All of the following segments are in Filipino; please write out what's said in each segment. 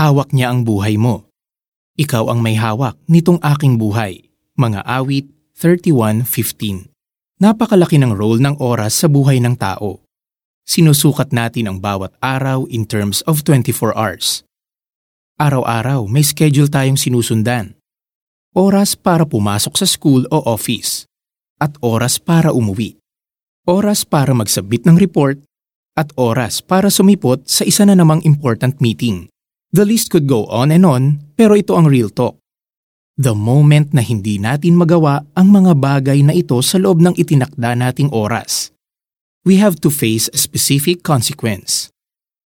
Hawak niya ang buhay mo. Ikaw ang may hawak nitong aking buhay. Mga awit 31.15 Napakalaki ng role ng oras sa buhay ng tao. Sinusukat natin ang bawat araw in terms of 24 hours. Araw-araw may schedule tayong sinusundan. Oras para pumasok sa school o office. At oras para umuwi. Oras para magsabit ng report. At oras para sumipot sa isa na namang important meeting. The list could go on and on, pero ito ang real talk. The moment na hindi natin magawa ang mga bagay na ito sa loob ng itinakda nating oras, we have to face a specific consequence.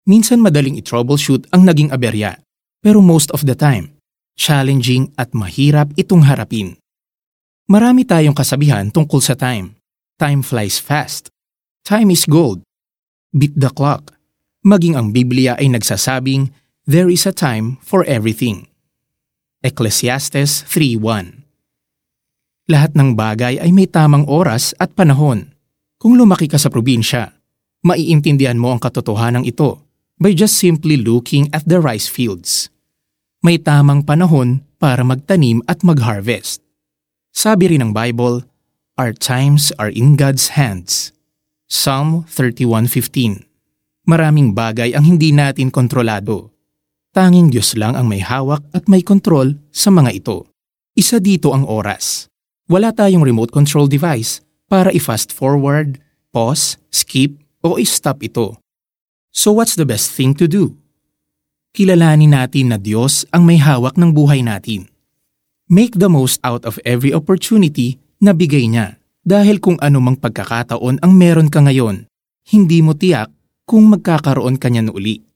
Minsan madaling i-troubleshoot ang naging aberya, pero most of the time, challenging at mahirap itong harapin. Marami tayong kasabihan tungkol sa time. Time flies fast. Time is gold. Beat the clock. Maging ang Biblia ay nagsasabing There is a time for everything. Ecclesiastes 3.1 Lahat ng bagay ay may tamang oras at panahon. Kung lumaki ka sa probinsya, maiintindihan mo ang katotohanan ito by just simply looking at the rice fields. May tamang panahon para magtanim at mag-harvest. Sabi rin ng Bible, Our times are in God's hands. Psalm 31.15 Maraming bagay ang hindi natin kontrolado Tanging Diyos lang ang may hawak at may kontrol sa mga ito. Isa dito ang oras. Wala tayong remote control device para i-fast forward, pause, skip, o i-stop ito. So what's the best thing to do? Kilalanin natin na Diyos ang may hawak ng buhay natin. Make the most out of every opportunity na bigay niya dahil kung anumang pagkakataon ang meron ka ngayon, hindi mo tiyak kung magkakaroon ka niyan uli.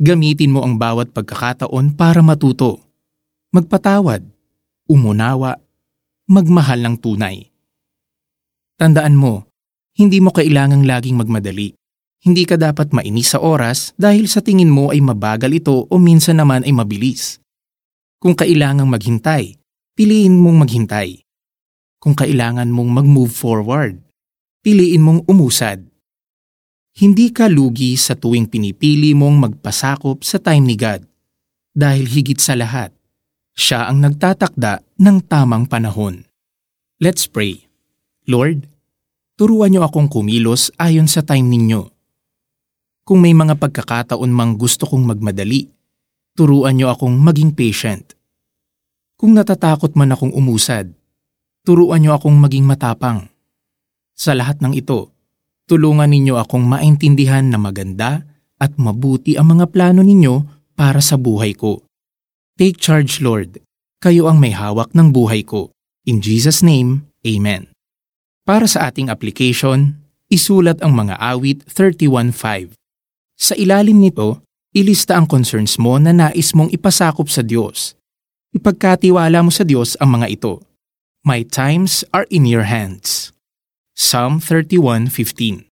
Gamitin mo ang bawat pagkakataon para matuto. Magpatawad, umunawa, magmahal ng tunay. Tandaan mo, hindi mo kailangang laging magmadali. Hindi ka dapat mainis sa oras dahil sa tingin mo ay mabagal ito o minsan naman ay mabilis. Kung kailangang maghintay, piliin mong maghintay. Kung kailangan mong mag-move forward, piliin mong umusad. Hindi ka lugi sa tuwing pinipili mong magpasakop sa time ni God. Dahil higit sa lahat, siya ang nagtatakda ng tamang panahon. Let's pray. Lord, turuan niyo akong kumilos ayon sa time ninyo. Kung may mga pagkakataon mang gusto kong magmadali, turuan niyo akong maging patient. Kung natatakot man akong umusad, turuan niyo akong maging matapang. Sa lahat ng ito, Tulungan ninyo akong maintindihan na maganda at mabuti ang mga plano ninyo para sa buhay ko. Take charge, Lord. Kayo ang may hawak ng buhay ko. In Jesus' name, Amen. Para sa ating application, isulat ang mga awit 31.5. Sa ilalim nito, ilista ang concerns mo na nais mong ipasakop sa Diyos. Ipagkatiwala mo sa Diyos ang mga ito. My times are in your hands. Psalm 31:15